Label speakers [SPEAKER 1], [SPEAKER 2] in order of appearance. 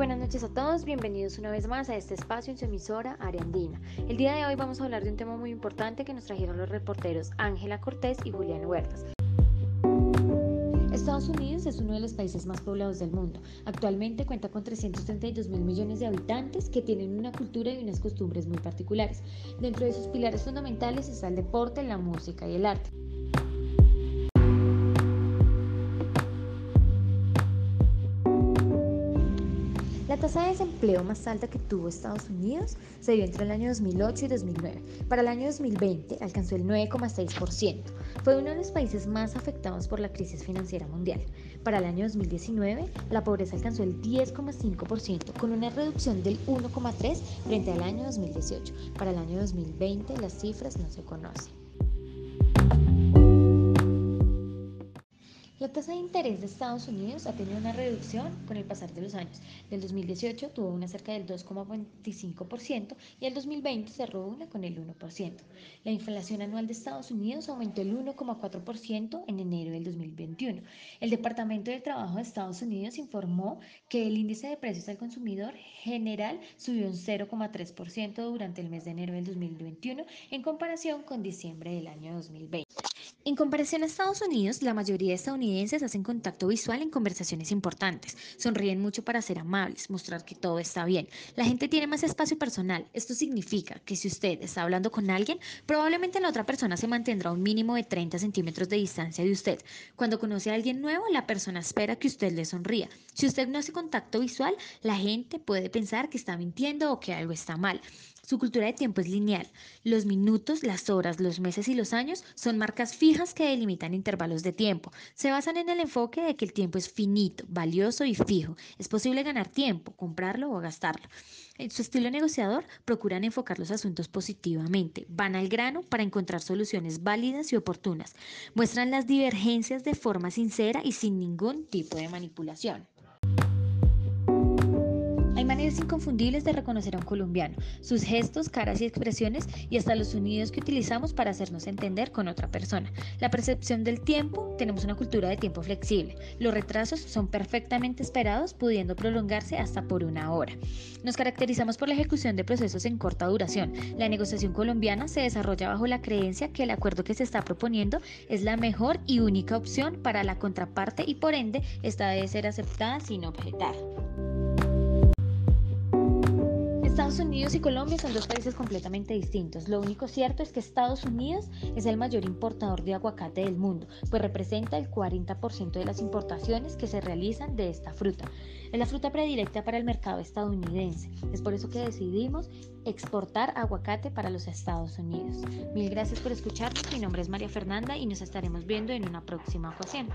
[SPEAKER 1] buenas noches a todos, bienvenidos una vez más a este espacio en su emisora Ariandina. El día de hoy vamos a hablar de un tema muy importante que nos trajeron los reporteros Ángela Cortés y Julián Huertas. Estados Unidos es uno de los países más poblados del mundo. Actualmente cuenta con 332 mil millones de habitantes que tienen una cultura y unas costumbres muy particulares. Dentro de sus pilares fundamentales está el deporte, la música y el arte. La tasa de desempleo más alta que tuvo Estados Unidos se dio entre el año 2008 y 2009. Para el año 2020 alcanzó el 9,6%. Fue uno de los países más afectados por la crisis financiera mundial. Para el año 2019, la pobreza alcanzó el 10,5%, con una reducción del 1,3% frente al año 2018. Para el año 2020, las cifras no se conocen. La tasa de interés de Estados Unidos ha tenido una reducción con el pasar de los años. Del 2018 tuvo una cerca del 2,25% y el 2020 cerró una con el 1%. La inflación anual de Estados Unidos aumentó el 1,4% en enero del 2021. El Departamento de Trabajo de Estados Unidos informó que el índice de precios al consumidor general subió un 0,3% durante el mes de enero del 2021 en comparación con diciembre del año 2020. En comparación a Estados Unidos, la mayoría de estadounidenses hacen contacto visual en conversaciones importantes, sonríen mucho para ser amables, mostrar que todo está bien. La gente tiene más espacio personal. Esto significa que si usted está hablando con alguien, probablemente la otra persona se mantendrá a un mínimo de 30 centímetros de distancia de usted. Cuando conoce a alguien nuevo, la persona espera que usted le sonría. Si usted no hace contacto visual, la gente puede pensar que está mintiendo o que algo está mal. Su cultura de tiempo es lineal. Los minutos, las horas, los meses y los años son marcas fijas que delimitan intervalos de tiempo. Se basan en el enfoque de que el tiempo es finito, valioso y fijo. Es posible ganar tiempo, comprarlo o gastarlo. En su estilo negociador procuran enfocar los asuntos positivamente. Van al grano para encontrar soluciones válidas y oportunas. Muestran las divergencias de forma sincera y sin ningún tipo de manipulación. Maneras inconfundibles de reconocer a un colombiano, sus gestos, caras y expresiones y hasta los sonidos que utilizamos para hacernos entender con otra persona. La percepción del tiempo, tenemos una cultura de tiempo flexible. Los retrasos son perfectamente esperados, pudiendo prolongarse hasta por una hora. Nos caracterizamos por la ejecución de procesos en corta duración. La negociación colombiana se desarrolla bajo la creencia que el acuerdo que se está proponiendo es la mejor y única opción para la contraparte y por ende esta debe ser aceptada sin objetar. Estados Unidos y Colombia son dos países completamente distintos. Lo único cierto es que Estados Unidos es el mayor importador de aguacate del mundo, pues representa el 40% de las importaciones que se realizan de esta fruta. Es la fruta predilecta para el mercado estadounidense. Es por eso que decidimos exportar aguacate para los Estados Unidos. Mil gracias por escucharnos. Mi nombre es María Fernanda y nos estaremos viendo en una próxima ocasión.